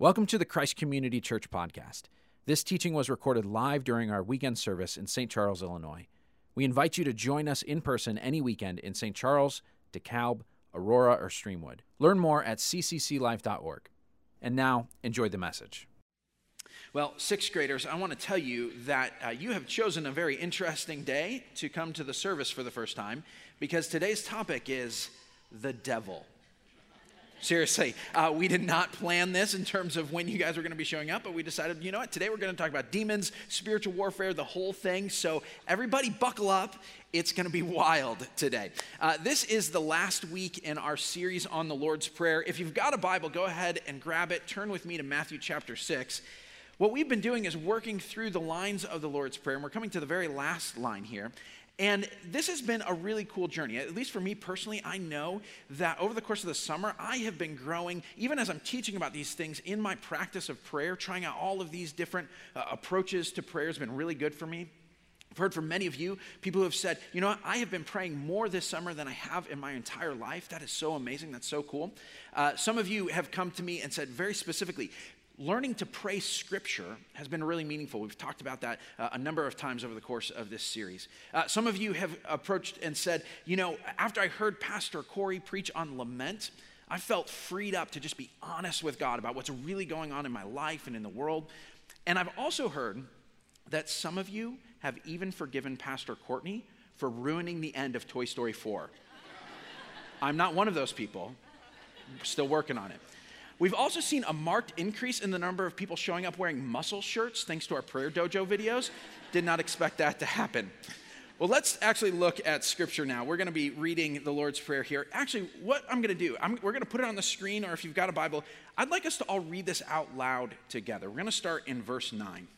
Welcome to the Christ Community Church podcast. This teaching was recorded live during our weekend service in St. Charles, Illinois. We invite you to join us in person any weekend in St. Charles, DeKalb, Aurora, or Streamwood. Learn more at ccclife.org. And now, enjoy the message. Well, sixth graders, I want to tell you that uh, you have chosen a very interesting day to come to the service for the first time because today's topic is the devil. Seriously, uh, we did not plan this in terms of when you guys were going to be showing up, but we decided, you know what, today we're going to talk about demons, spiritual warfare, the whole thing. So everybody buckle up. It's going to be wild today. Uh, this is the last week in our series on the Lord's Prayer. If you've got a Bible, go ahead and grab it. Turn with me to Matthew chapter 6. What we've been doing is working through the lines of the Lord's Prayer, and we're coming to the very last line here. And this has been a really cool journey. At least for me personally, I know that over the course of the summer, I have been growing, even as I'm teaching about these things in my practice of prayer, trying out all of these different uh, approaches to prayer has been really good for me. I've heard from many of you, people who have said, you know I have been praying more this summer than I have in my entire life. That is so amazing. That's so cool. Uh, some of you have come to me and said very specifically, learning to pray scripture has been really meaningful. We've talked about that uh, a number of times over the course of this series. Uh, some of you have approached and said, you know, after I heard Pastor Corey preach on lament, I felt freed up to just be honest with God about what's really going on in my life and in the world. And I've also heard that some of you have even forgiven Pastor Courtney for ruining the end of Toy Story 4. I'm not one of those people. still working on it. We've also seen a marked increase in the number of people showing up wearing muscle shirts thanks to our prayer dojo videos. Did not expect that to happen. Well, let's actually look at scripture now. We're going to be reading the Lord's Prayer here. Actually, what I'm going to do, I'm, we're going to put it on the screen, or if you've got a Bible, I'd like us to all read this out loud together. We're going to start in verse 9.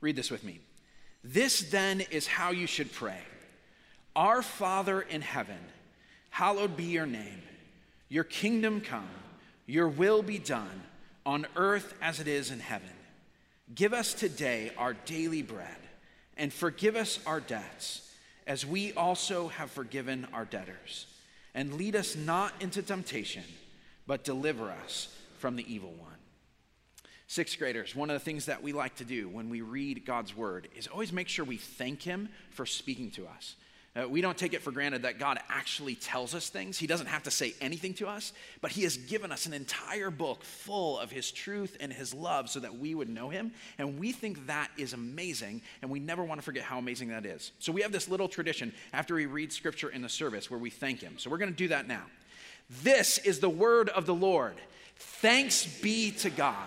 Read this with me. This then is how you should pray Our Father in heaven, hallowed be your name, your kingdom come. Your will be done on earth as it is in heaven. Give us today our daily bread, and forgive us our debts, as we also have forgiven our debtors. And lead us not into temptation, but deliver us from the evil one. Sixth graders, one of the things that we like to do when we read God's word is always make sure we thank Him for speaking to us. Uh, we don't take it for granted that God actually tells us things. He doesn't have to say anything to us, but He has given us an entire book full of His truth and His love so that we would know Him. And we think that is amazing, and we never want to forget how amazing that is. So we have this little tradition after we read Scripture in the service where we thank Him. So we're going to do that now. This is the word of the Lord. Thanks be to God.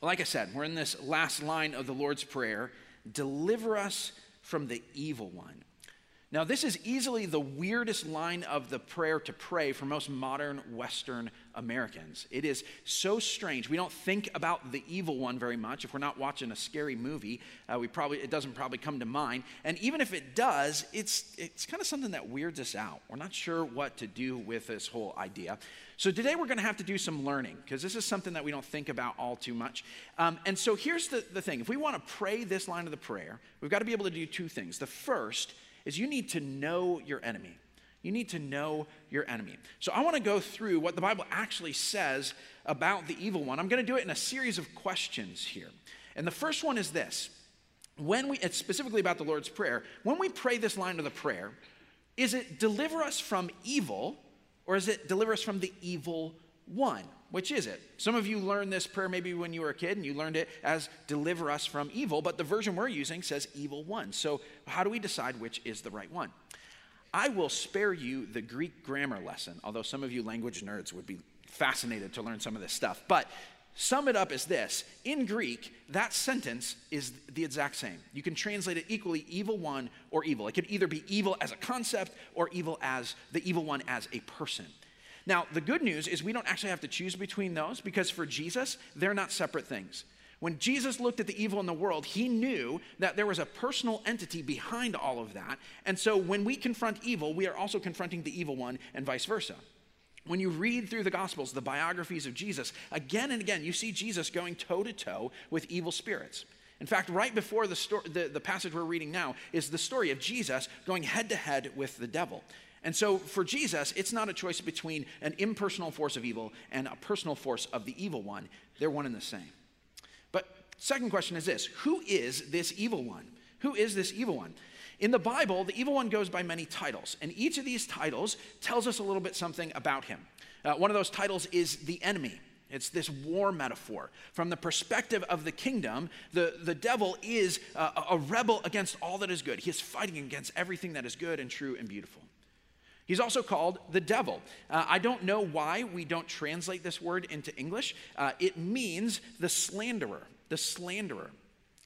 Like I said, we're in this last line of the Lord's Prayer deliver us from the evil one. Now, this is easily the weirdest line of the prayer to pray for most modern Western Americans. It is so strange. We don't think about the evil one very much. If we're not watching a scary movie, uh, we probably it doesn't probably come to mind. And even if it does, it's it's kind of something that weirds us out. We're not sure what to do with this whole idea. So today we're going to have to do some learning because this is something that we don't think about all too much. Um, and so here's the, the thing: if we want to pray this line of the prayer, we've got to be able to do two things. The first is you need to know your enemy. You need to know your enemy. So I want to go through what the Bible actually says about the evil one. I'm going to do it in a series of questions here. And the first one is this. When we it's specifically about the Lord's prayer, when we pray this line of the prayer, is it deliver us from evil or is it deliver us from the evil one? Which is it? Some of you learned this prayer maybe when you were a kid and you learned it as deliver us from evil, but the version we're using says evil one. So, how do we decide which is the right one? I will spare you the Greek grammar lesson, although some of you language nerds would be fascinated to learn some of this stuff. But sum it up as this In Greek, that sentence is the exact same. You can translate it equally evil one or evil. It could either be evil as a concept or evil as the evil one as a person. Now, the good news is we don't actually have to choose between those because for Jesus, they're not separate things. When Jesus looked at the evil in the world, he knew that there was a personal entity behind all of that. And so when we confront evil, we are also confronting the evil one and vice versa. When you read through the Gospels, the biographies of Jesus, again and again, you see Jesus going toe to toe with evil spirits. In fact, right before the, story, the, the passage we're reading now is the story of Jesus going head to head with the devil. And so for Jesus, it's not a choice between an impersonal force of evil and a personal force of the evil one. They're one and the same. But second question is this Who is this evil one? Who is this evil one? In the Bible, the evil one goes by many titles, and each of these titles tells us a little bit something about him. Uh, one of those titles is the enemy. It's this war metaphor. From the perspective of the kingdom, the, the devil is uh, a rebel against all that is good. He is fighting against everything that is good and true and beautiful. He's also called the devil. Uh, I don't know why we don't translate this word into English. Uh, it means the slanderer, the slanderer.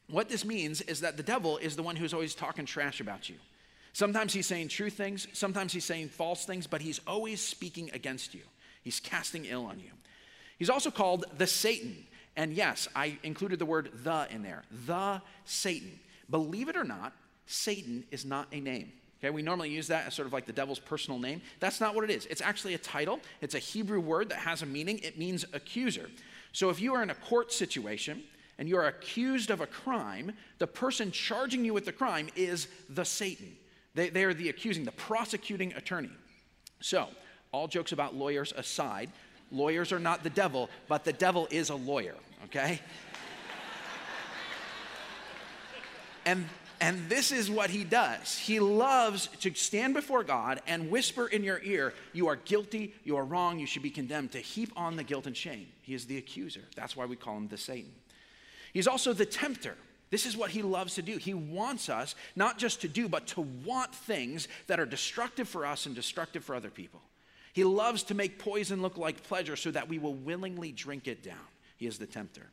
What this means is that the devil is the one who's always talking trash about you. Sometimes he's saying true things, sometimes he's saying false things, but he's always speaking against you. He's casting ill on you. He's also called the Satan. And yes, I included the word the in there. The Satan. Believe it or not, Satan is not a name. Okay, we normally use that as sort of like the devil's personal name. That's not what it is. It's actually a title. It's a Hebrew word that has a meaning. It means accuser. So if you are in a court situation and you are accused of a crime, the person charging you with the crime is the Satan. They, they are the accusing, the prosecuting attorney. So, all jokes about lawyers aside, lawyers are not the devil, but the devil is a lawyer, okay? and and this is what he does. He loves to stand before God and whisper in your ear, You are guilty, you are wrong, you should be condemned, to heap on the guilt and shame. He is the accuser. That's why we call him the Satan. He's also the tempter. This is what he loves to do. He wants us not just to do, but to want things that are destructive for us and destructive for other people. He loves to make poison look like pleasure so that we will willingly drink it down. He is the tempter.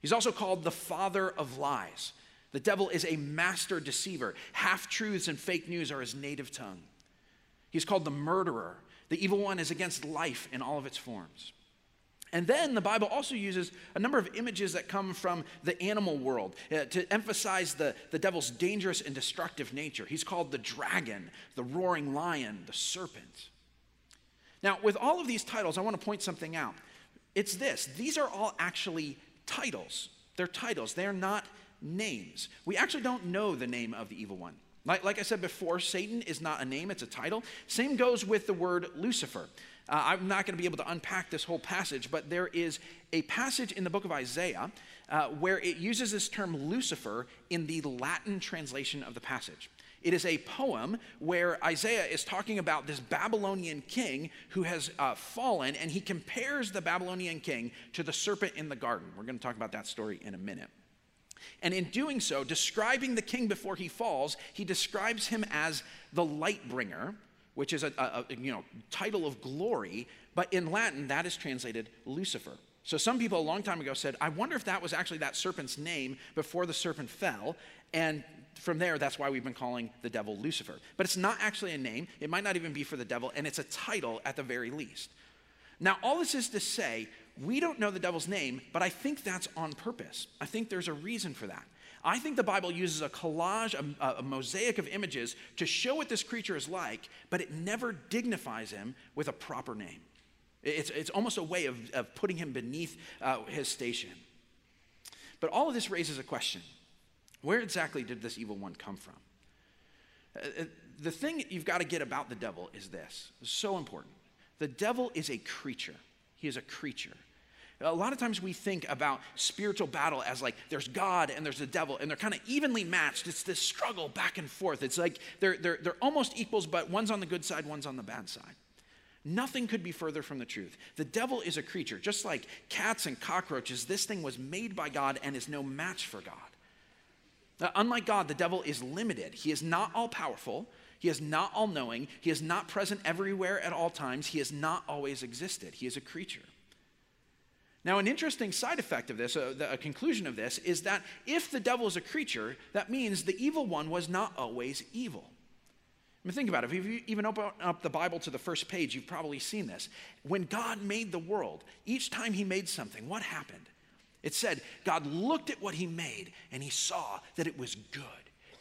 He's also called the father of lies. The devil is a master deceiver. Half truths and fake news are his native tongue. He's called the murderer. The evil one is against life in all of its forms. And then the Bible also uses a number of images that come from the animal world uh, to emphasize the, the devil's dangerous and destructive nature. He's called the dragon, the roaring lion, the serpent. Now, with all of these titles, I want to point something out. It's this these are all actually titles. They're titles, they're not names. We actually don't know the name of the evil one. Like, like I said before, Satan is not a name, it's a title. Same goes with the word Lucifer. Uh, I'm not going to be able to unpack this whole passage, but there is a passage in the book of Isaiah uh, where it uses this term Lucifer in the Latin translation of the passage. It is a poem where Isaiah is talking about this Babylonian king who has uh, fallen, and he compares the Babylonian king to the serpent in the garden. We're going to talk about that story in a minute. And in doing so, describing the king before he falls, he describes him as the light bringer, which is a, a, a, you know, title of glory, but in Latin, that is translated Lucifer. So some people a long time ago said, I wonder if that was actually that serpent's name before the serpent fell. And from there, that's why we've been calling the devil Lucifer. But it's not actually a name, it might not even be for the devil, and it's a title at the very least. Now, all this is to say, we don't know the devil's name, but I think that's on purpose. I think there's a reason for that. I think the Bible uses a collage, a, a, mosaic of images to show what this creature is like, but it never dignifies him with a proper name. It's, it's almost a way of, of putting him beneath uh, his station. But all of this raises a question Where exactly did this evil one come from? Uh, uh the thing you've got to get about the devil is this it's so important. The devil is a creature. He is a creature. A lot of times we think about spiritual battle as like there's God and there's the devil, and they're kind of evenly matched. It's this struggle back and forth. It's like they're, they're, they're almost equals, but one's on the good side, one's on the bad side. Nothing could be further from the truth. The devil is a creature, just like cats and cockroaches. This thing was made by God and is no match for God. Now, unlike God, the devil is limited. He is not all powerful. He is not all knowing. He is not present everywhere at all times. He has not always existed. He is a creature. Now, an interesting side effect of this, uh, the, a conclusion of this, is that if the devil is a creature, that means the evil one was not always evil. I mean, think about it. If you even open up the Bible to the first page, you've probably seen this. When God made the world, each time he made something, what happened? It said, God looked at what he made and he saw that it was good.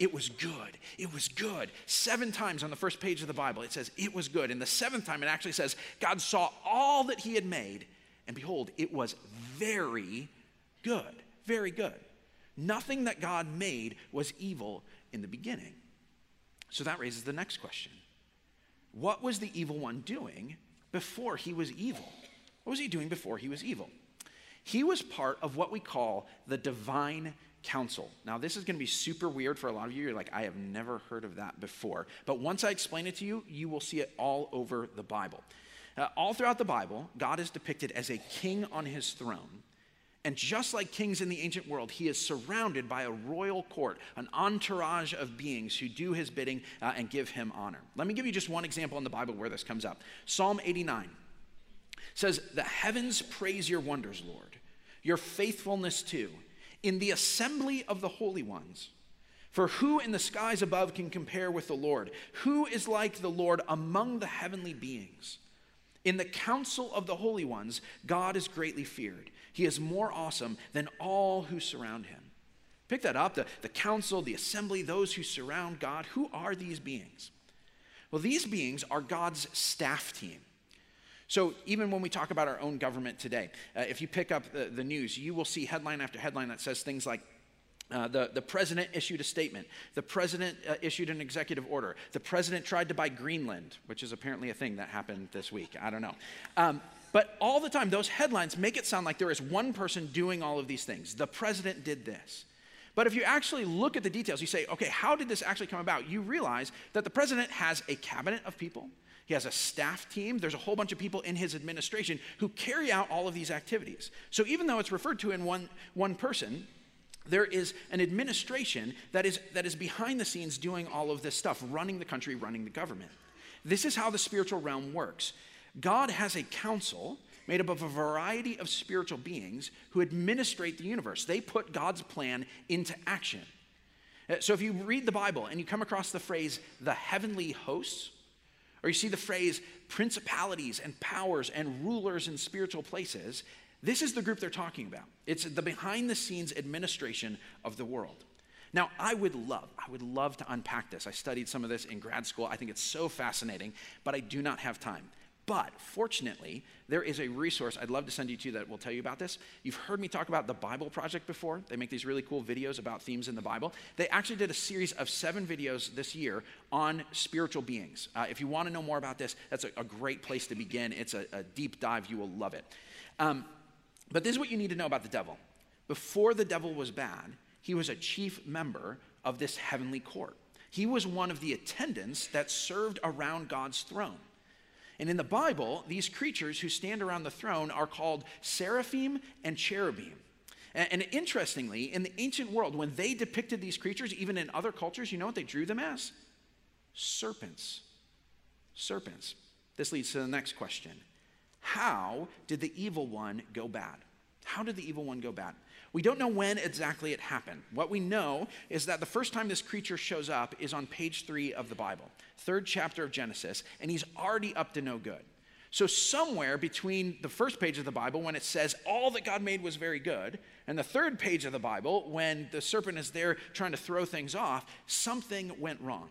It was good. It was good. Seven times on the first page of the Bible, it says, it was good. And the seventh time, it actually says, God saw all that he had made, and behold, it was very good. Very good. Nothing that God made was evil in the beginning. So that raises the next question what was the evil one doing before he was evil? What was he doing before he was evil? He was part of what we call the divine council. Now, this is going to be super weird for a lot of you. You're like, I have never heard of that before. But once I explain it to you, you will see it all over the Bible. Uh, all throughout the Bible, God is depicted as a king on his throne. And just like kings in the ancient world, he is surrounded by a royal court, an entourage of beings who do his bidding uh, and give him honor. Let me give you just one example in the Bible where this comes up. Psalm 89 says, The heavens praise your wonders, Lord, your faithfulness too in the assembly of the holy ones. For who in the skies above can compare with the Lord? Who is like the Lord among the heavenly beings? In the council of the holy ones, God is greatly feared. He is more awesome than all who surround him. Pick that up the, the council, the assembly, those who surround God. Who are these beings? Well, these beings are God's staff team. So, even when we talk about our own government today, uh, if you pick up the, the, news, you will see headline after headline that says things like, uh, the, the president issued a statement. The president uh, issued an executive order. The president tried to buy Greenland, which is apparently a thing that happened this week. I don't know. Um, but all the time, those headlines make it sound like there is one person doing all of these things. The president did this. But if you actually look at the details, you say, okay, how did this actually come about? You realize that the president has a cabinet of people. He has a staff team. There's a whole bunch of people in his administration who carry out all of these activities. So even though it's referred to in one, one person, there is an administration that is, that is behind the scenes doing all of this stuff, running the country, running the government. This is how the spiritual realm works. God has a council made up of a variety of spiritual beings who administrate the universe. They put God's plan into action. Uh, so if you read the Bible and you come across the phrase the heavenly hosts, or you see the phrase principalities and powers and rulers in spiritual places, this is the group they're talking about. It's the behind the scenes administration of the world. Now, I would love, I would love to unpack this. I studied some of this in grad school. I think it's so fascinating, but I do not have time. But fortunately, there is a resource I'd love to send you to that will tell you about this. You've heard me talk about the Bible Project before. They make these really cool videos about themes in the Bible. They actually did a series of seven videos this year on spiritual beings. Uh, if you want to know more about this, that's a, a great place to begin. It's a, a, deep dive. You will love it. Um, but this is what you need to know about the devil. Before the devil was bad, he was a chief member of this heavenly court. He was one of the attendants that served around God's throne. And in the Bible, these creatures who stand around the throne are called seraphim and cherubim. And, interestingly, in the ancient world, when they depicted these creatures, even in other cultures, you know what they drew them as? Serpents. Serpents. This leads to the next question How did the evil one go bad? How did the evil one go bad? We don't know when exactly it happened. What we know is that the first time this creature shows up is on page three of the Bible, third chapter of Genesis, and he's already up to no good. So, somewhere between the first page of the Bible, when it says all that God made was very good, and the third page of the Bible, when the serpent is there trying to throw things off, something went wrong.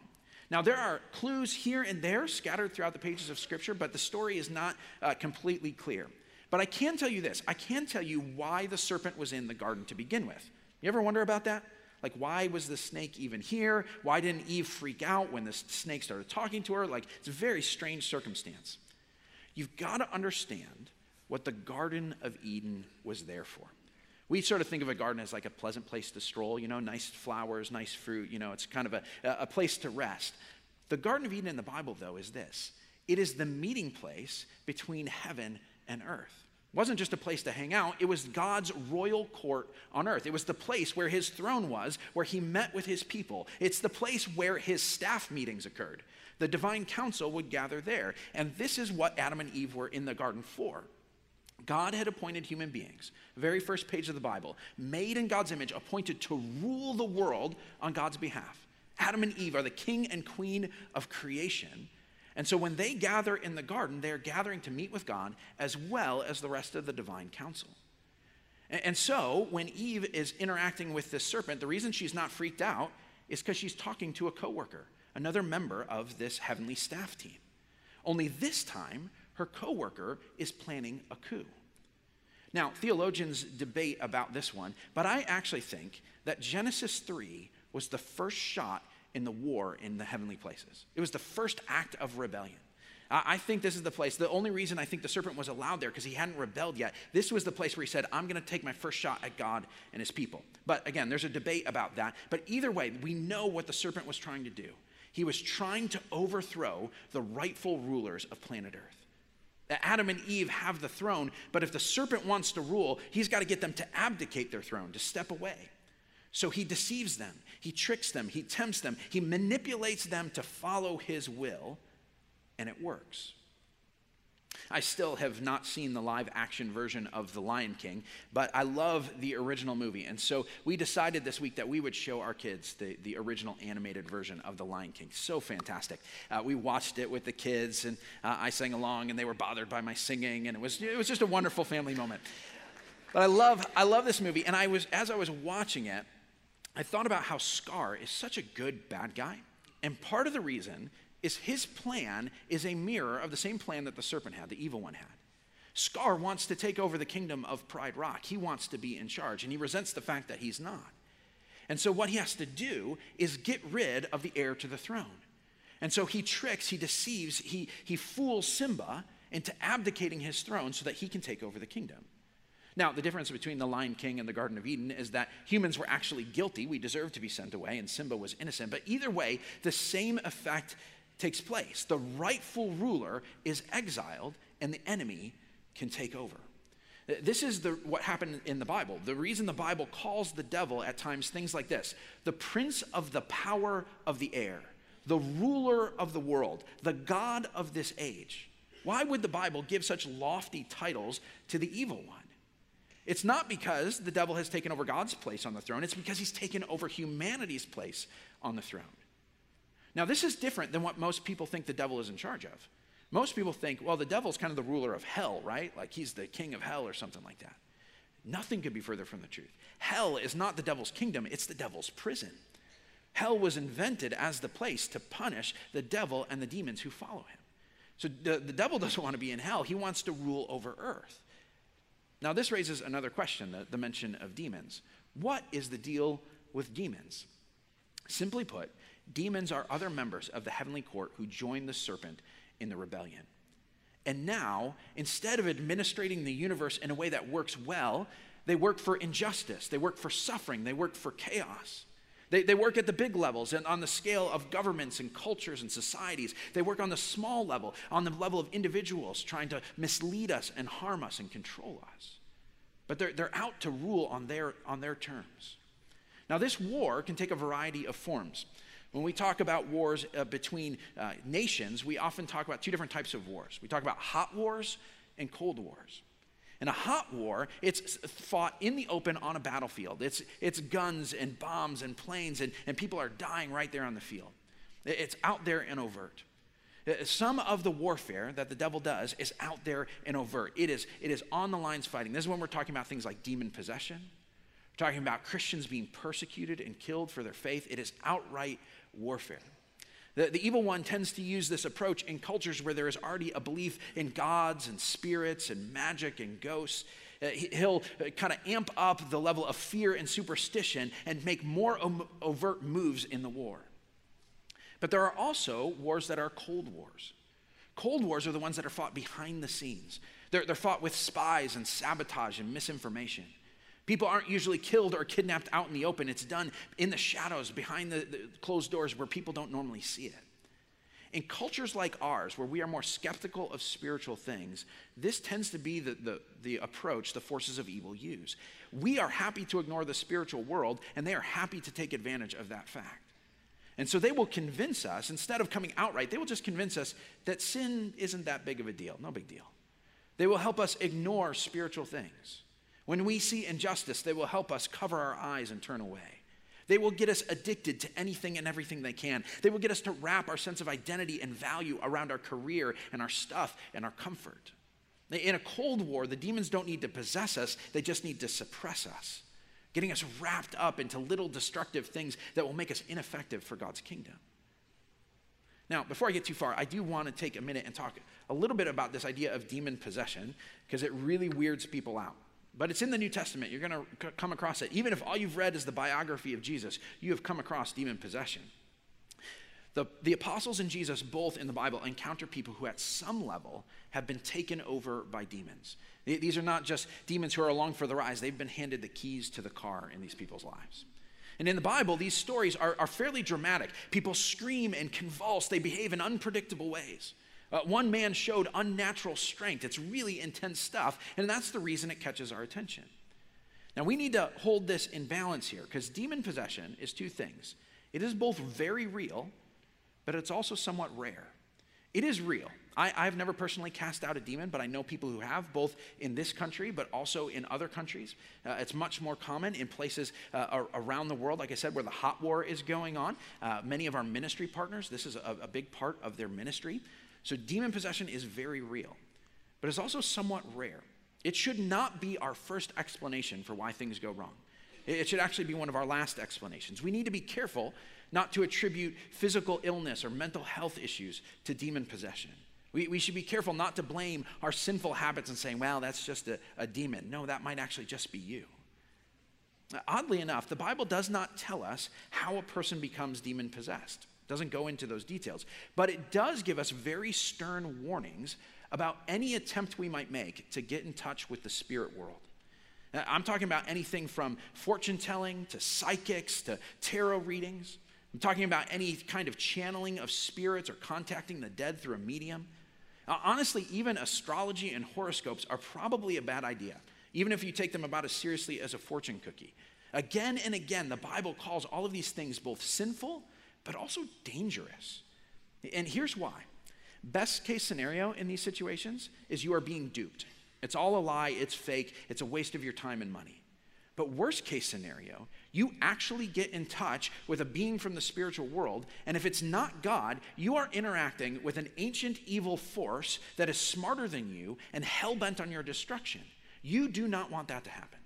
Now, there are clues here and there scattered throughout the pages of Scripture, but the story is not uh, completely clear. But I can tell you this I can tell you why the serpent was in the garden to begin with. You ever wonder about that? Like, why was the snake even here? Why didn't Eve freak out when the snake started talking to her? Like, it's a very strange circumstance. You've got to understand what the Garden of Eden was there for. We sort of think of a garden as like a pleasant place to stroll, you know, nice flowers, nice fruit, you know, it's kind of a, a place to rest. The Garden of Eden in the Bible, though, is this it is the meeting place between heaven and earth. It wasn't just a place to hang out, it was God's royal court on earth. It was the place where his throne was, where he met with his people. It's the place where his staff meetings occurred. The divine council would gather there. And this is what Adam and Eve were in the garden for. God had appointed human beings, very first page of the Bible, made in God's image, appointed to rule the world on God's behalf. Adam and Eve are the king and queen of creation. And so when they gather in the garden, they're gathering to meet with God as well as the rest of the divine council. And so when Eve is interacting with this serpent, the reason she's not freaked out is because she's talking to a coworker, another member of this heavenly staff team. Only this time, her coworker is planning a coup. Now, theologians debate about this one, but I actually think that Genesis 3 was the first shot in the war in the heavenly places. It was the first act of rebellion. I think this is the place. The only reason I think the serpent was allowed there because he hadn't rebelled yet. This was the place where he said, I'm going to take my first shot at God and his people. But again, there's a debate about that. But either way, we know what the serpent was trying to do. He was trying to overthrow the rightful rulers of planet Earth. Adam and Eve have the throne, but if the serpent wants to rule, he's got to get them to abdicate their throne, to step away. So he deceives them, he tricks them, he tempts them, he manipulates them to follow his will and it works. I still have not seen the live action version of The Lion King, but I love the original movie. And so we decided this week that we would show our kids the, the original animated version of The Lion King. So fantastic. Uh, we watched it with the kids, and uh, I sang along, and they were bothered by my singing, and it was, it was just a wonderful family moment. But I love, I love this movie, and I was, as I was watching it, I thought about how Scar is such a good bad guy. And part of the reason is his plan is a mirror of the same plan that the serpent had, the evil one had. Scar wants to take over the kingdom of Pride Rock. He wants to be in charge, and he resents the fact that he's not. And so, what he has to do is get rid of the heir to the throne. And so, he tricks, he deceives, he, he fools Simba into abdicating his throne so that he can take over the kingdom. Now, the difference between the Lion King and the Garden of Eden is that humans were actually guilty. We deserved to be sent away, and Simba was innocent. But either way, the same effect takes place. The rightful ruler is exiled, and the enemy can take over. This is the, what happened in the Bible. The reason the Bible calls the devil at times things like this the prince of the power of the air, the ruler of the world, the God of this age. Why would the Bible give such lofty titles to the evil one? It's not because the devil has taken over God's place on the throne, it's because he's taken over humanity's place on the throne. Now, this is different than what most people think the devil is in charge of. Most people think, well, the devil's kind of the ruler of hell, right? Like he's the king of hell or something like that. Nothing could be further from the truth. Hell is not the devil's kingdom, it's the devil's prison. Hell was invented as the place to punish the devil and the demons who follow him. So the, the devil doesn't want to be in hell, he wants to rule over earth. Now, this raises another question the, the mention of demons. What is the deal with demons? Simply put, Demons are other members of the heavenly court who joined the serpent in the rebellion. And now, instead of administrating the universe in a way that works well, they work for injustice, they work for suffering, they work for chaos. They, they work at the big levels and on the scale of governments and cultures and societies. They work on the small level, on the level of individuals trying to mislead us and harm us and control us. But they're, they're out to rule on their, on their terms. Now, this war can take a variety of forms. When we talk about wars uh, between uh, nations, we often talk about two different types of wars. We talk about hot wars and cold wars. In a hot war, it's fought in the open on a battlefield. It's, it's guns and bombs and planes, and, and people are dying right there on the field. It's out there and overt. Some of the warfare that the devil does is out there and overt. It is, it is on the lines fighting. This is when we're talking about things like demon possession. We're talking about Christians being persecuted and killed for their faith. It is outright warfare. The, the evil one tends to use this approach in cultures where there is already a belief in gods and spirits and magic and ghosts. Uh, he'll uh, kind of amp up the level of fear and superstition and make more overt moves in the war. But there are also wars that are cold wars. Cold wars are the ones that are fought behind the scenes. They're, they're fought with spies and sabotage and misinformation. People aren't usually killed or kidnapped out in the open. It's done in the shadows, behind the, the, closed doors where people don't normally see it. In cultures like ours, where we are more skeptical of spiritual things, this tends to be the, the, the approach the forces of evil use. We are happy to ignore the spiritual world, and they are happy to take advantage of that fact. And so they will convince us, instead of coming outright, they will just convince us that sin isn't that big of a deal, no big deal. They will help us ignore spiritual things. When we see injustice, they will help us cover our eyes and turn away. They will get us addicted to anything and everything they can. They will get us to wrap our sense of identity and value around our career and our stuff and our comfort. In a Cold War, the demons don't need to possess us, they just need to suppress us, getting us wrapped up into little destructive things that will make us ineffective for God's kingdom. Now, before I get too far, I do want to take a minute and talk a little bit about this idea of demon possession because it really weirds people out. But it's in the New Testament. You're going to come across it. Even if all you've read is the biography of Jesus, you have come across demon possession. The, the apostles and Jesus both in the Bible encounter people who, at some level, have been taken over by demons. These are not just demons who are along for the ride, they've been handed the keys to the car in these people's lives. And in the Bible, these stories are, are fairly dramatic. People scream and convulse, they behave in unpredictable ways. Uh, one man showed unnatural strength. It's really intense stuff, and that's the reason it catches our attention. Now, we need to hold this in balance here because demon possession is two things it is both very real, but it's also somewhat rare. It is real. I, I've never personally cast out a demon, but I know people who have, both in this country but also in other countries. Uh, it's much more common in places uh, around the world, like I said, where the hot war is going on. Uh, many of our ministry partners, this is a, a big part of their ministry. So, demon possession is very real, but it's also somewhat rare. It should not be our first explanation for why things go wrong. It should actually be one of our last explanations. We need to be careful not to attribute physical illness or mental health issues to demon possession. We, we should be careful not to blame our sinful habits and saying, well, that's just a, a demon. No, that might actually just be you. Oddly enough, the Bible does not tell us how a person becomes demon possessed. Doesn't go into those details. But it does give us very stern warnings about any attempt we might make to get in touch with the spirit world. I'm talking about anything from fortune telling to psychics to tarot readings. I'm talking about any kind of channeling of spirits or contacting the dead through a medium. Uh, honestly, even astrology and horoscopes are probably a bad idea, even if you take them about as seriously as a fortune cookie. Again and again, the Bible calls all of these things both sinful but also dangerous. And here's why. Best case scenario in these situations is you are being duped. It's all a lie, it's fake, it's a waste of your time and money. But worst case scenario, you actually get in touch with a being from the spiritual world, and if it's not God, you are interacting with an ancient evil force that is smarter than you and hell bent on your destruction. You do not want that to happen.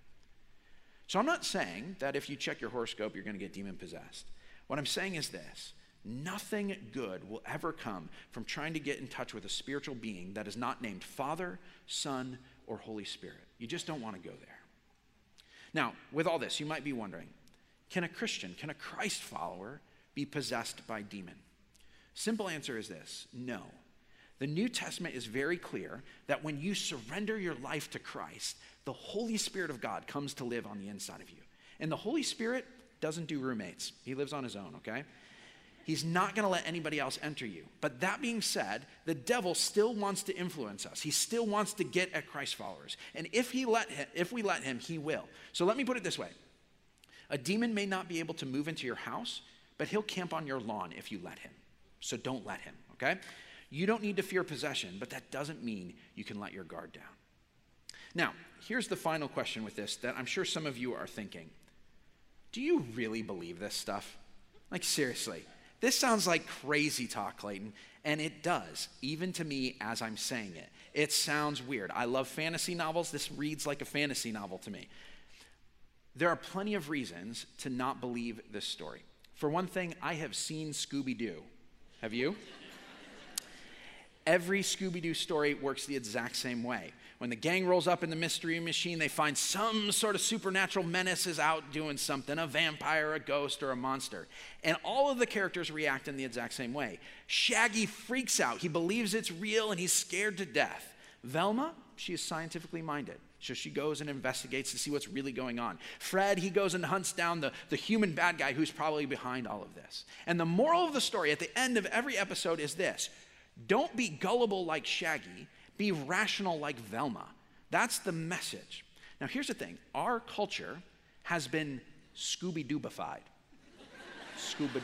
So I'm not saying that if you check your horoscope, you're going to get demon possessed. What I'm saying is this nothing good will ever come from trying to get in touch with a spiritual being that is not named Father, Son, or Holy Spirit. You just don't want to go there. Now, with all this, you might be wondering can a Christian, can a Christ follower be possessed by demon? Simple answer is this no. The New Testament is very clear that when you surrender your life to Christ, the Holy Spirit of God comes to live on the inside of you. And the Holy Spirit doesn't do roommates, He lives on His own, okay? He's not going to let anybody else enter you. But that being said, the devil still wants to influence us. He still wants to get at Christ followers. And if he let him, if we let him, he will. So let me put it this way. A demon may not be able to move into your house, but he'll camp on your lawn if you let him. So don't let him, okay? You don't need to fear possession, but that doesn't mean you can let your guard down. Now, here's the final question with this that I'm sure some of you are thinking. Do you really believe this stuff? Like, seriously. This sounds like crazy talk, Clayton, and it does, even to me as I'm saying it. It sounds weird. I love fantasy novels. This reads like a fantasy novel to me. There are plenty of reasons to not believe this story. For one thing, I have seen Scooby Doo. Have you? Every Scooby Doo story works the exact same way. When the gang rolls up in the mystery machine, they find some sort of supernatural menace is out doing something a vampire, a ghost, or a monster. And all of the characters react in the exact same way. Shaggy freaks out. He believes it's real and he's scared to death. Velma, she is scientifically minded. So she goes and investigates to see what's really going on. Fred, he goes and hunts down the, the human bad guy who's probably behind all of this. And the moral of the story at the end of every episode is this don't be gullible like Shaggy, be rational like Velma. That's the message. Now, here's the thing our culture has been Scooby Doobified. Scuba,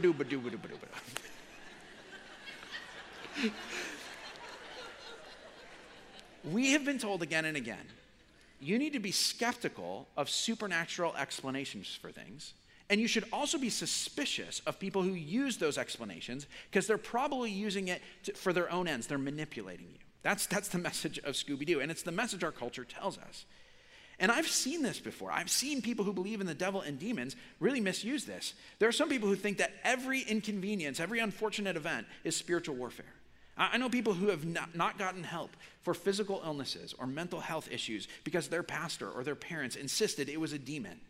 dooba dooba dooba dooba. we have been told again and again you need to be skeptical of supernatural explanations for things. And you should also be suspicious of people who use those explanations because they're probably using it to, for their own ends. They're manipulating you. That's, that's the message of Scooby Doo, and it's the message our culture tells us. And I've seen this before. I've seen people who believe in the devil and demons really misuse this. There are some people who think that every inconvenience, every unfortunate event is spiritual warfare. I know people who have not, not gotten help for physical illnesses or mental health issues because their pastor or their parents insisted it was a demon.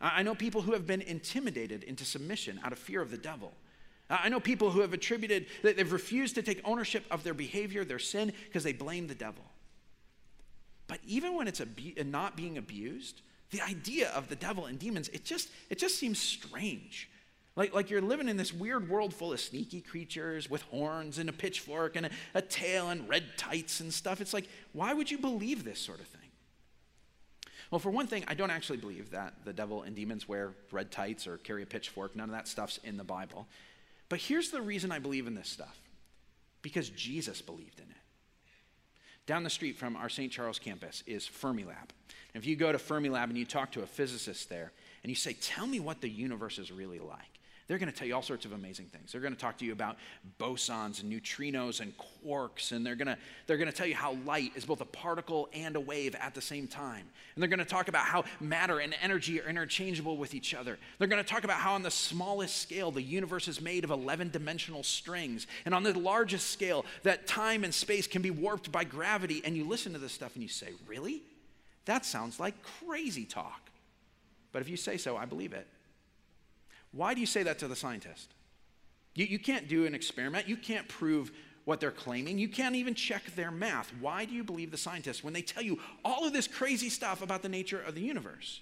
I know people who have been intimidated into submission out of fear of the devil. Uh, I know people who have attributed, that they've refused to take ownership of their behavior, their sin, because they blame the devil. But even when it's abu- not being abused, the idea of the devil and demons, it just, it just seems strange. Like, like you're living in this weird world full of sneaky creatures with horns and a pitchfork and a, a tail and red tights and stuff. It's like, why would you believe this sort of thing? Well, for one thing, I don't actually believe that the devil and demons wear red tights or carry a pitchfork. None of that stuff's in the Bible. But here's the reason I believe in this stuff because Jesus believed in it. Down the street from our St. Charles campus is Fermilab. If you go to Fermilab and you talk to a physicist there and you say, Tell me what the universe is really like, they're going to tell you all sorts of amazing things. They're going to talk to you about bosons and neutrinos and quarks, and they're going to, they're going to tell you how light is both a particle and a wave at the same time. And they're going to talk about how matter and energy are interchangeable with each other. They're going to talk about how, on the smallest scale, the universe is made of 11 dimensional strings, and on the largest scale, that time and space can be warped by gravity. And you listen to this stuff and you say, Really? That sounds like crazy talk. But if you say so, I believe it. Why do you say that to the scientist? You, you can't do an experiment. You can't prove what they're claiming. You can't even check their math. Why do you believe the scientists when they tell you all of this crazy stuff about the nature of the universe?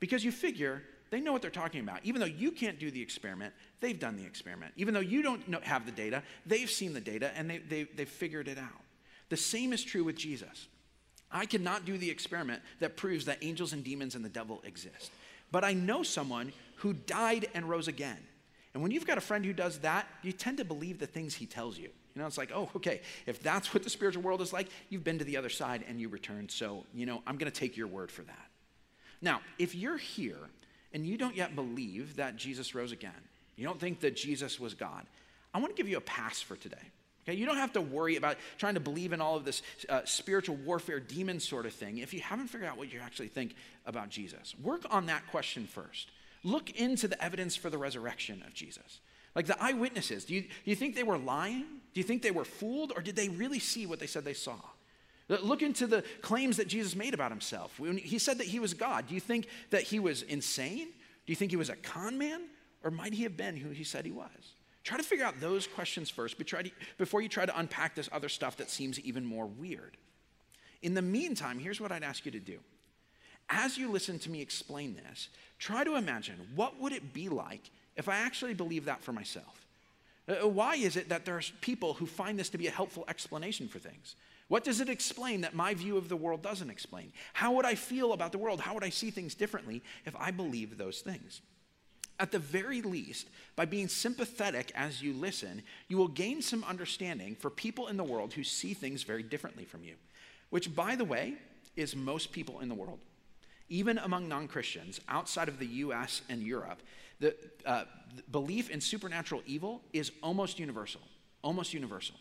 Because you figure they know what they're talking about. Even though you can't do the experiment, they've done the experiment. Even though you don't know, have the data, they've seen the data and they, they, they've figured it out. The same is true with Jesus. I cannot do the experiment that proves that angels and demons and the devil exist. But I know someone who died and rose again. And when you've got a friend who does that, you tend to believe the things he tells you. You know, it's like, oh, okay, if that's what the spiritual world is like, you've been to the other side and you returned. So, you know, I'm going to take your word for that. Now, if you're here and you don't yet believe that Jesus rose again, you don't think that Jesus was God, I want to give you a pass for today. Okay, you don't have to worry about trying to believe in all of this uh, spiritual warfare, demon sort of thing if you haven't figured out what you actually think about Jesus. Work on that question first. Look into the evidence for the resurrection of Jesus. Like the eyewitnesses, do you, do you think they were lying? Do you think they were fooled? Or did they really see what they said they saw? Look into the claims that Jesus made about himself. When he said that he was God, do you think that he was insane? Do you think he was a con man? Or might he have been who he said he was? Try to figure out those questions first before you try to unpack this other stuff that seems even more weird. In the meantime, here's what I'd ask you to do. As you listen to me explain this, Try to imagine what would it be like if I actually believed that for myself? Uh, uh, why is it that there are people who find this to be a helpful explanation for things? What does it explain that my view of the world doesn't explain? How would I feel about the world? How would I see things differently if I believed those things? At the very least, by being sympathetic as you listen, you will gain some understanding for people in the world who see things very differently from you, which, by the way, is most people in the world even among non Christians outside of the US and Europe, the, uh, the belief in supernatural evil is almost universal. Almost universal.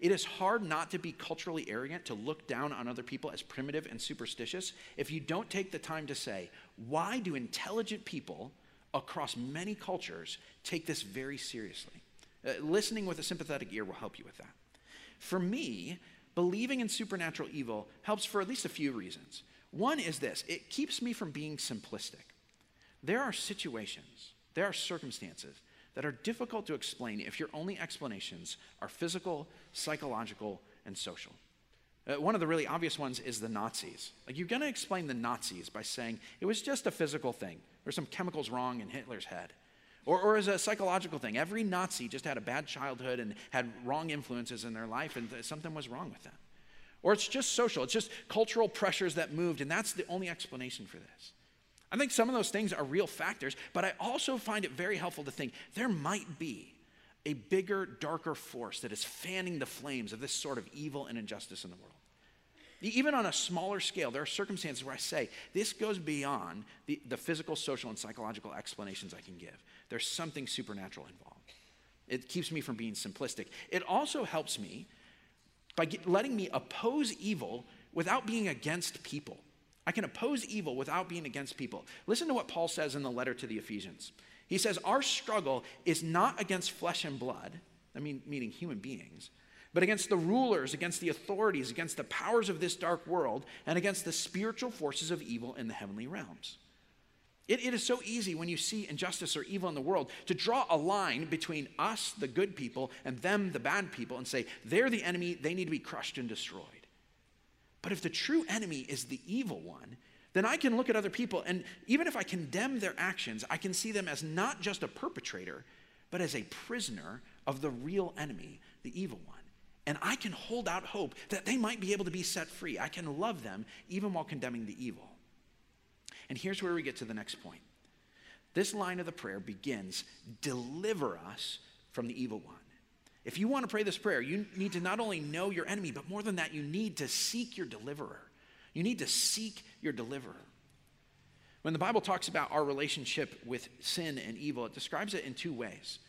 It is hard not to be culturally arrogant, to look down on other people as primitive and superstitious, if you don't take the time to say, why do intelligent people across many cultures take this very seriously? Uh, listening with a sympathetic ear will help you with that. For me, believing in supernatural evil helps for at least a few reasons. One is this it keeps me from being simplistic. There are situations, there are circumstances that are difficult to explain if your only explanations are physical, psychological, and social. Uh, one of the really obvious ones is the Nazis. Like, you're going to explain the Nazis by saying it was just a physical thing. There's some chemicals wrong in Hitler's head. Or, or as a psychological thing. Every Nazi just had a bad childhood and had wrong influences in their life, and something was wrong with them. Or it's just social, it's just cultural pressures that moved, and that's the only explanation for this. I think some of those things are real factors, but I also find it very helpful to think there might be a bigger, darker force that is fanning the flames of this sort of evil and injustice in the world. Even on a smaller scale, there are circumstances where I say this goes beyond the, the physical, social, and psychological explanations I can give. There's something supernatural involved. It keeps me from being simplistic. It also helps me by get, letting me oppose evil without being against people. I can oppose evil without being against people. Listen to what Paul says in the letter to the Ephesians. He says, Our struggle is not against flesh and blood, I mean, meaning human beings, but against the rulers, against the authorities, against the powers of this dark world, and against the spiritual forces of evil in the heavenly realms. It, it is so easy when you see injustice or evil in the world to draw a line between us, the good people, and them, the bad people, and say, they're the enemy, they need to be crushed and destroyed. But if the true enemy is the evil one, then I can look at other people, and even if I condemn their actions, I can see them as not just a perpetrator, but as a prisoner of the real enemy, the evil one. And I can hold out hope that they might be able to be set free. I can love them even while condemning the evil. And here's where we get to the next point. This line of the prayer begins Deliver us from the evil one. If you want to pray this prayer, you need to not only know your enemy, but more than that, you need to seek your deliverer. You need to seek your deliverer. When the Bible talks about our relationship with sin and evil, it describes it in two ways.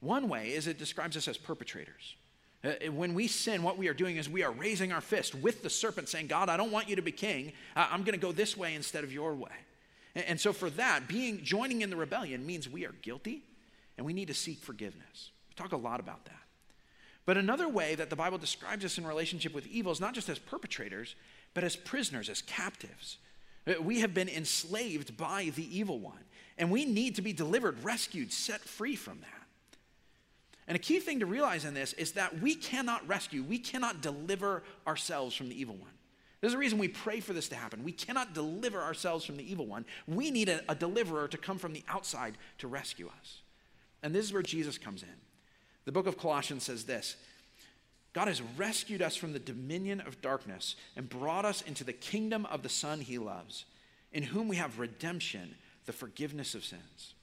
One way is it describes us as perpetrators. Uh, when we sin, what we are doing is we are raising our fist with the serpent, saying, God, I don't want you to be king. I'm going to go this way instead of your way. And so, for that, being joining in the rebellion means we are guilty and we need to seek forgiveness. We talk a lot about that. But another way that the Bible describes us in relationship with evil is not just as perpetrators, but as prisoners, as captives. Uh, we have been enslaved by the evil one, and we need to be delivered, rescued, set free from that. And a key thing to realize in this is that we cannot rescue, we cannot deliver ourselves from the evil one. There's a reason we pray for this to happen. We cannot deliver ourselves from the evil one. We need a, a, deliverer to come from the outside to rescue us. And this is where Jesus comes in. The book of Colossians says this God has rescued us from the dominion of darkness and brought us into the kingdom of the Son he loves, in whom we have redemption, the forgiveness of sins.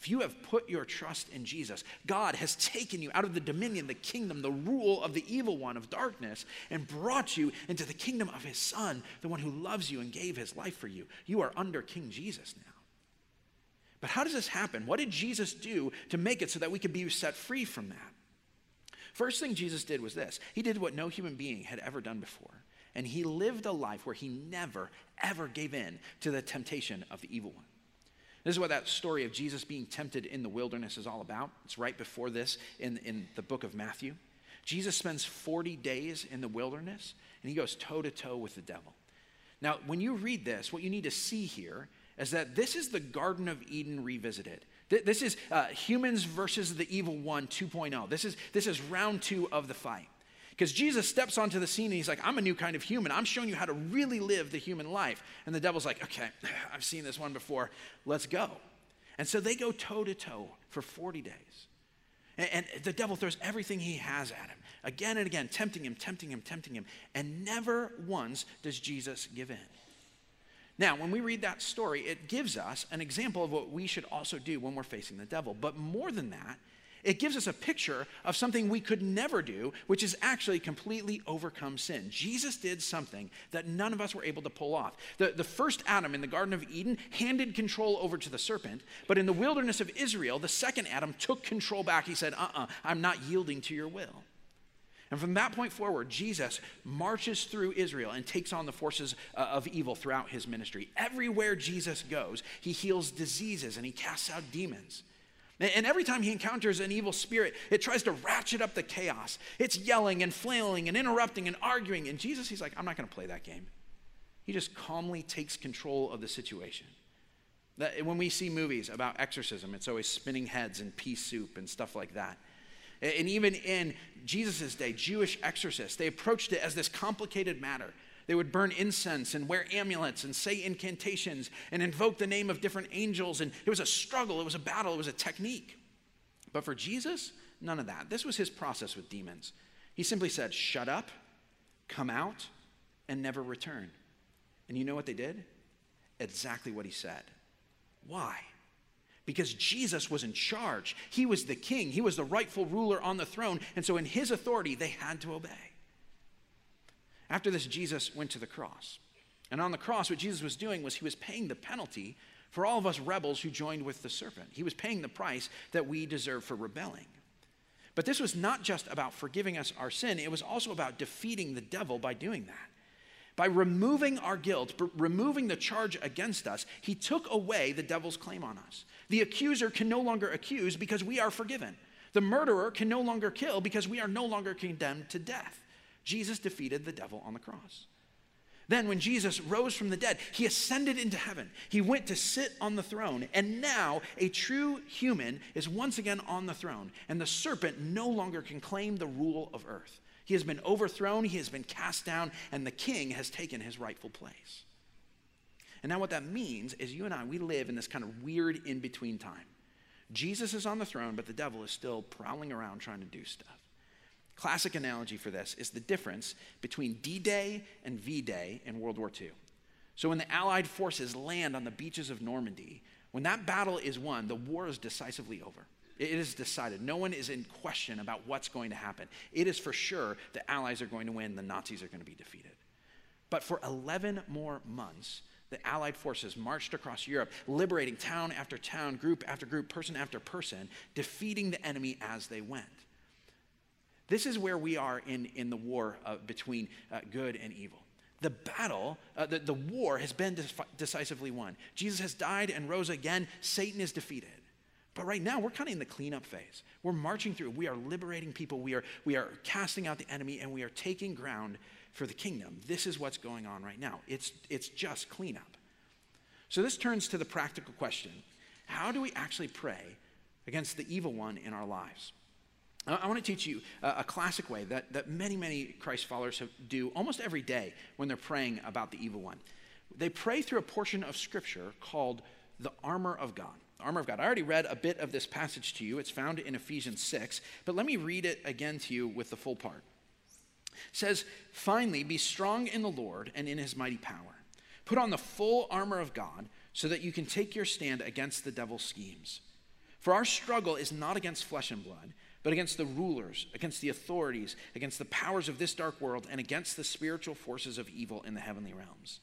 If you have put your trust in Jesus, God has taken you out of the dominion, the kingdom, the rule of the evil one of darkness, and brought you into the kingdom of his Son, the one who loves you and gave his life for you. You are under King Jesus now. But how does this happen? What did Jesus do to make it so that we could be set free from that? First thing Jesus did was this He did what no human being had ever done before. And he lived a life where he never, ever gave in to the temptation of the evil one. This is what that story of Jesus being tempted in the wilderness is all about. It's right before this in, in the book of Matthew. Jesus spends 40 days in the wilderness and he goes toe to toe with the devil. Now, when you read this, what you need to see here is that this is the Garden of Eden revisited. This is uh, humans versus the evil one 2.0. This is, this is round two of the fight. Because Jesus steps onto the scene and he's like, I'm a new kind of human. I'm showing you how to really live the human life. And the devil's like, okay, I've seen this one before. Let's go. And so they go toe to toe for 40 days. And, and the devil throws everything he has at him, again and again, tempting him, tempting him, tempting him. And never once does Jesus give in. Now, when we read that story, it gives us an example of what we should also do when we're facing the devil. But more than that, it gives us a picture of something we could never do, which is actually completely overcome sin. Jesus did something that none of us were able to pull off. The, the first Adam in the Garden of Eden handed control over to the serpent, but in the wilderness of Israel, the second Adam took control back. He said, Uh uh-uh, uh, i am not yielding to your will. And from that point forward, Jesus marches through Israel and takes on the forces uh, of evil throughout his ministry. Everywhere Jesus goes, he heals diseases and he casts out demons. And every time he encounters an evil spirit, it tries to ratchet up the chaos. It's yelling and flailing and interrupting and arguing. And Jesus, he's like, I'm not going to play that game. He just calmly takes control of the situation. That, when we see movies about exorcism, it's always spinning heads and pea soup and stuff like that. And even in Jesus' day, Jewish exorcists, they approached it as this complicated matter. They would burn incense and wear amulets and say incantations and invoke the name of different angels. And it was a struggle, it was a battle, it was a technique. But for Jesus, none of that. This was his process with demons. He simply said, Shut up, come out, and never return. And you know what they did? Exactly what he said. Why? Because Jesus was in charge. He was the king, he was the rightful ruler on the throne. And so, in his authority, they had to obey. After this, Jesus went to the cross. And on the cross, what Jesus was doing was he was paying the penalty for all of us rebels who joined with the serpent. He was paying the price that we deserve for rebelling. But this was not just about forgiving us our sin, it was also about defeating the devil by doing that. By removing our guilt, removing the charge against us, he took away the devil's claim on us. The accuser can no longer accuse because we are forgiven. The murderer can no longer kill because we are no longer condemned to death. Jesus defeated the devil on the cross. Then, when Jesus rose from the dead, he ascended into heaven. He went to sit on the throne. And now, a true human is once again on the throne. And the serpent no longer can claim the rule of earth. He has been overthrown, he has been cast down, and the king has taken his rightful place. And now, what that means is you and I, we live in this kind of weird in between time. Jesus is on the throne, but the devil is still prowling around trying to do stuff. Classic analogy for this is the difference between D Day and V Day in World War II. So, when the Allied forces land on the beaches of Normandy, when that battle is won, the war is decisively over. It is decided. No one is in question about what's going to happen. It is for sure the Allies are going to win, the Nazis are going to be defeated. But for 11 more months, the Allied forces marched across Europe, liberating town after town, group after group, person after person, defeating the enemy as they went. This is where we are in, in the war uh, between uh, good and evil. The battle, uh, the, the war has been decisively won. Jesus has died and rose again. Satan is defeated. But right now, we're kind of in the cleanup phase. We're marching through. We are liberating people. We are, we are casting out the enemy, and we are taking ground for the kingdom. This is what's going on right now. It's, it's just cleanup. So this turns to the practical question how do we actually pray against the evil one in our lives? I want to teach you a classic way that, that many, many Christ followers have, do almost every day when they're praying about the evil one. They pray through a portion of Scripture called the armor of God. The armor of God. I already read a bit of this passage to you. It's found in Ephesians 6, but let me read it again to you with the full part. It says, Finally, be strong in the Lord and in his mighty power. Put on the full armor of God so that you can take your stand against the devil's schemes. For our struggle is not against flesh and blood but against the rulers, against the authorities, against the powers of this dark world, and against the spiritual forces of evil in the heavenly realms.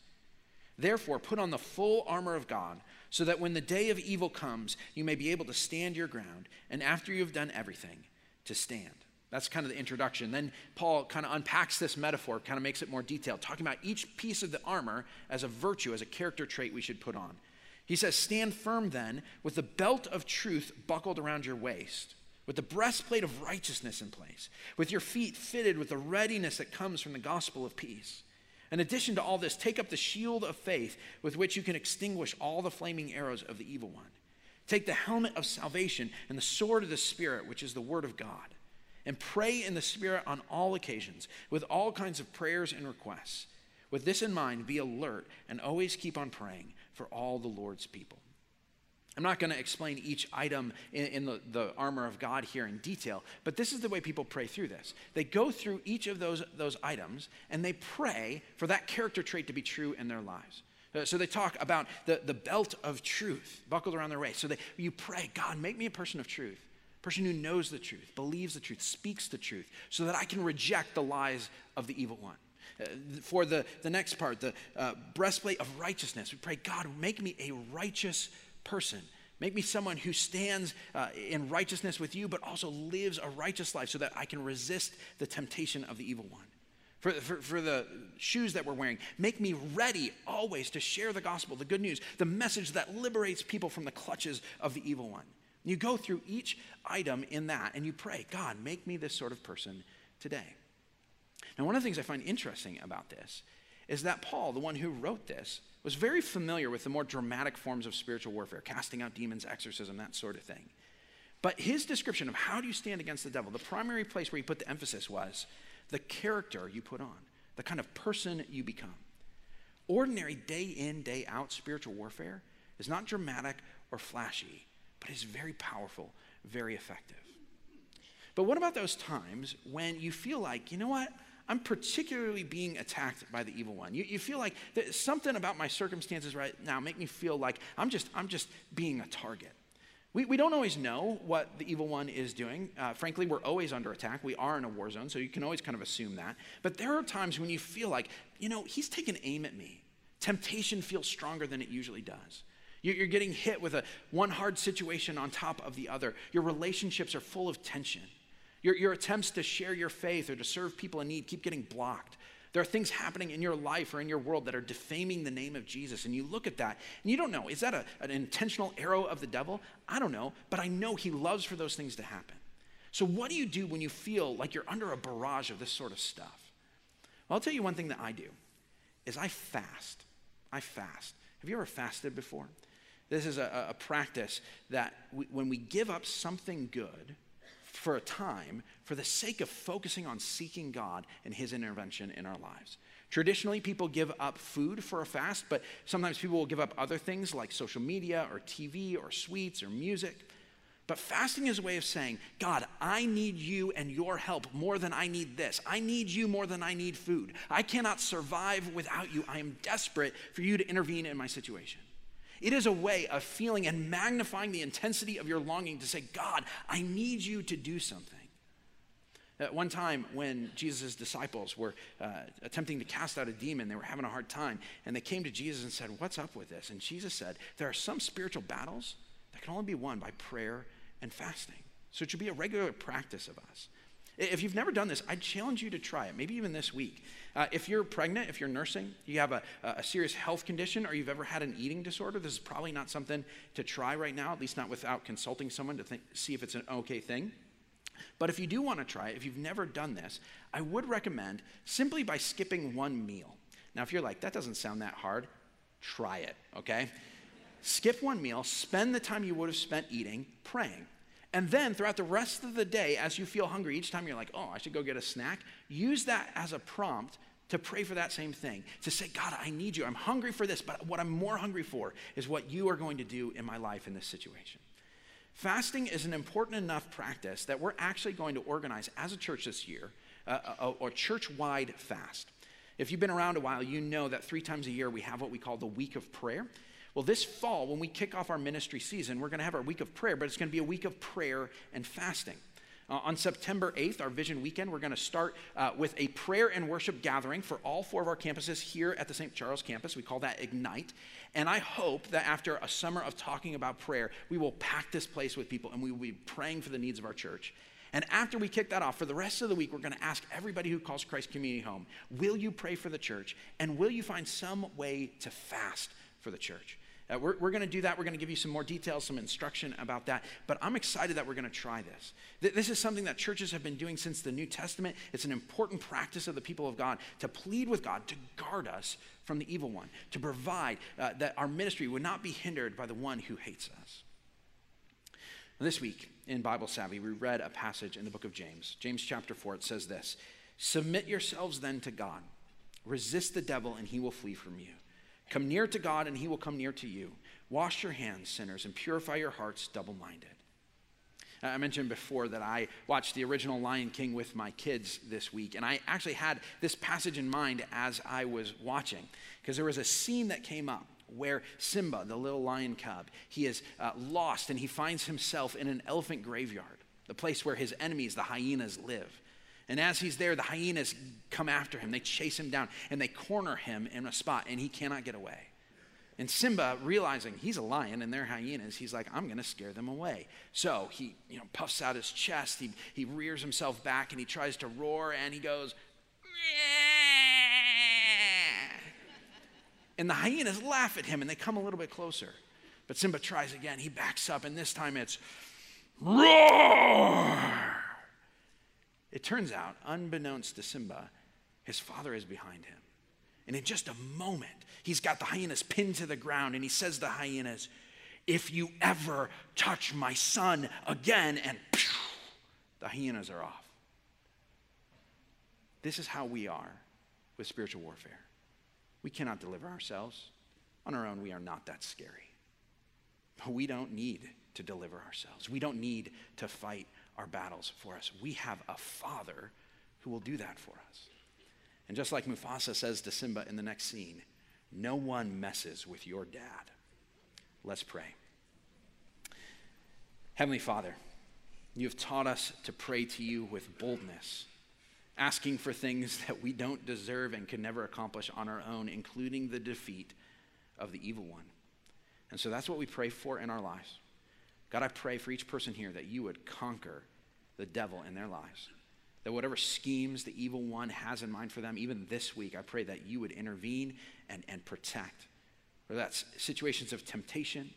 Therefore, put on the full armor of God, so that when the day of evil comes, you may be able to stand your ground, and after you have done everything, to stand. That's kind of the introduction. Then Paul kind of unpacks this metaphor, kind of makes it more detailed, talking about each piece of the armor as a virtue, as a character trait we should put on. He says, Stand firm then, with the belt of truth buckled around your waist with the breastplate of righteousness in place, with your feet fitted with the readiness that comes from the gospel of peace. In addition to all this, take up the shield of faith with which you can extinguish all the flaming arrows of the evil one. Take the helmet of salvation and the sword of the Spirit, which is the word of God, and pray in the Spirit on all occasions with all kinds of prayers and requests. With this in mind, be alert and always keep on praying for all the Lord's people. I'm not going to explain each item in, in the, the, armor of God here in detail, but this is the way people pray through this. They go through each of those, those items and they pray for that character trait to be true in their lives. Uh, so they talk about the, the belt of truth buckled around their waist. So they, you pray, God, make me a person of truth, a person who knows the truth, believes the truth, speaks the truth, so that I can reject the lies of the evil one. Uh, for the, the next part, the uh, breastplate of righteousness, we pray, God, make me a righteous person. Make me someone who stands uh, in righteousness with you, but also lives a righteous life so that I can resist the temptation of the evil one. For, for, for, the shoes that we're wearing, make me ready always to share the gospel, the good news, the message that liberates people from the clutches of the evil one. You go through each item in that and you pray, God, make me this sort of person today. Now, one of the things I find interesting about this is that Paul, the one who wrote this, was very familiar with the more dramatic forms of spiritual warfare, casting out demons, exorcism, that sort of thing. But his description of how do you stand against the devil, the primary place where he put the emphasis was the character you put on, the kind of person you become. Ordinary day in, day out spiritual warfare is not dramatic or flashy, but is very powerful, very effective. But what about those times when you feel like, you know what? I'm particularly being attacked by the evil one. You, you feel like something about my circumstances right now make me feel like I'm just, I'm just being a target. We, we don't always know what the evil one is doing. Uh, frankly, we're always under attack. We are in a war zone, so you can always kind of assume that. But there are times when you feel like, you know, he's taking aim at me. Temptation feels stronger than it usually does. You're getting hit with a one hard situation on top of the other. Your relationships are full of tension. Your, your attempts to share your faith or to serve people in need keep getting blocked. There are things happening in your life or in your world that are defaming the name of Jesus. And you look at that and you don't know, is that a, an intentional arrow of the devil? I don't know, but I know he loves for those things to happen. So, what do you do when you feel like you're under a barrage of this sort of stuff? Well, I'll tell you one thing that I do is I fast. I fast. Have you ever fasted before? This is a, a practice that we, when we give up something good for a time for the sake of focusing on seeking God and His intervention in our lives. Traditionally, people give up food for a fast, but sometimes people will give up other things like social media or TV or sweets or music. But fasting is a way of saying, God, I need you and your help more than I need this. I need you more than I need food. I cannot survive without you. I am desperate for you to intervene in my situation. It is a way of feeling and magnifying the intensity of your longing to say, God, I need you to do something. At one time, when Jesus' disciples were uh, attempting to cast out a demon, they were having a hard time, and they came to Jesus and said, What's up with this? And Jesus said, There are some spiritual battles that can only be won by prayer and fasting. So it should be a regular practice of us. If you've never done this, I challenge you to try it, maybe even this week. Uh, if you're pregnant, if you're nursing, you have a, a, serious health condition, or you've ever had an eating disorder, this is probably not something to try right now, at least not without consulting someone to think, see if it's an okay thing. But if you do want to try it, if you've never done this, I would recommend simply by skipping one meal. Now, if you're like, that doesn't sound that hard, try it, okay? Skip one meal, spend the time you would have spent eating praying. And then throughout the rest of the day, as you feel hungry, each time you're like, oh, I should go get a snack, use that as a prompt to pray for that same thing. To say, God, I need you. I'm hungry for this, but what I'm more hungry for is what you are going to do in my life in this situation. Fasting is an important enough practice that we're actually going to organize as a church this year uh, a, a church wide fast. If you've been around a while, you know that three times a year we have what we call the week of prayer. Well, this fall, when we kick off our ministry season, we're going to have our week of prayer, but it's going to be a week of prayer and fasting. Uh, on September 8th, our Vision Weekend, we're going to start uh, with a prayer and worship gathering for all four of our campuses here at the St. Charles campus. We call that Ignite. And I hope that after a summer of talking about prayer, we will pack this place with people and we will be praying for the needs of our church. And after we kick that off, for the rest of the week, we're going to ask everybody who calls Christ Community home, will you pray for the church? And will you find some way to fast for the church? Uh, we're we're going to do that. We're going to give you some more details, some instruction about that. But I'm excited that we're going to try this. Th- this is something that churches have been doing since the New Testament. It's an important practice of the people of God to plead with God to guard us from the evil one, to provide uh, that our ministry would not be hindered by the one who hates us. This week in Bible Savvy, we read a passage in the book of James. James chapter 4, it says this Submit yourselves then to God, resist the devil, and he will flee from you. Come near to God, and he will come near to you. Wash your hands, sinners, and purify your hearts, double minded. I mentioned before that I watched the original Lion King with my kids this week, and I actually had this passage in mind as I was watching, because there was a scene that came up where Simba, the little lion cub, he is uh, lost and he finds himself in an elephant graveyard, the place where his enemies, the hyenas, live. And as he's there, the hyenas come after him. They chase him down and they corner him in a spot, and he cannot get away. And Simba, realizing he's a lion and they're hyenas, he's like, I'm going to scare them away. So he you know, puffs out his chest, he, he rears himself back, and he tries to roar, and he goes, and the hyenas laugh at him and they come a little bit closer. But Simba tries again. He backs up, and this time it's roar. It turns out, unbeknownst to Simba, his father is behind him. And in just a moment, he's got the hyenas pinned to the ground, and he says to the hyenas, If you ever touch my son again, and the hyenas are off. This is how we are with spiritual warfare. We cannot deliver ourselves. On our own, we are not that scary. But we don't need to deliver ourselves. We don't need to fight our battles for us. We have a father who will do that for us. And just like Mufasa says to Simba in the next scene, no one messes with your dad. Let's pray. Heavenly Father, you have taught us to pray to you with boldness, asking for things that we don't deserve and can never accomplish on our own, including the defeat of the evil one. And so that's what we pray for in our lives. God, I pray for each person here that you would conquer the devil in their lives. That whatever schemes the evil one has in mind for them, even this week, I pray that you would intervene and, and protect. Whether that's situations of temptation,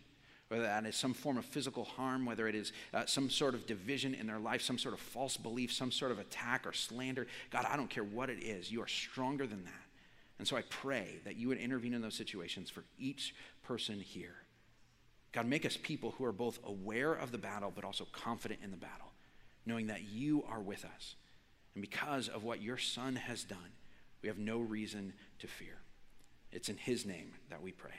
whether that is some form of physical harm, whether it is uh, some sort of division in their life, some sort of false belief, some sort of attack or slander. God, I don't care what it is. You are stronger than that. And so I pray that you would intervene in those situations for each person here. God, make us people who are both aware of the battle, but also confident in the battle, knowing that you are with us. And because of what your Son has done, we have no reason to fear. It's in his name that we pray.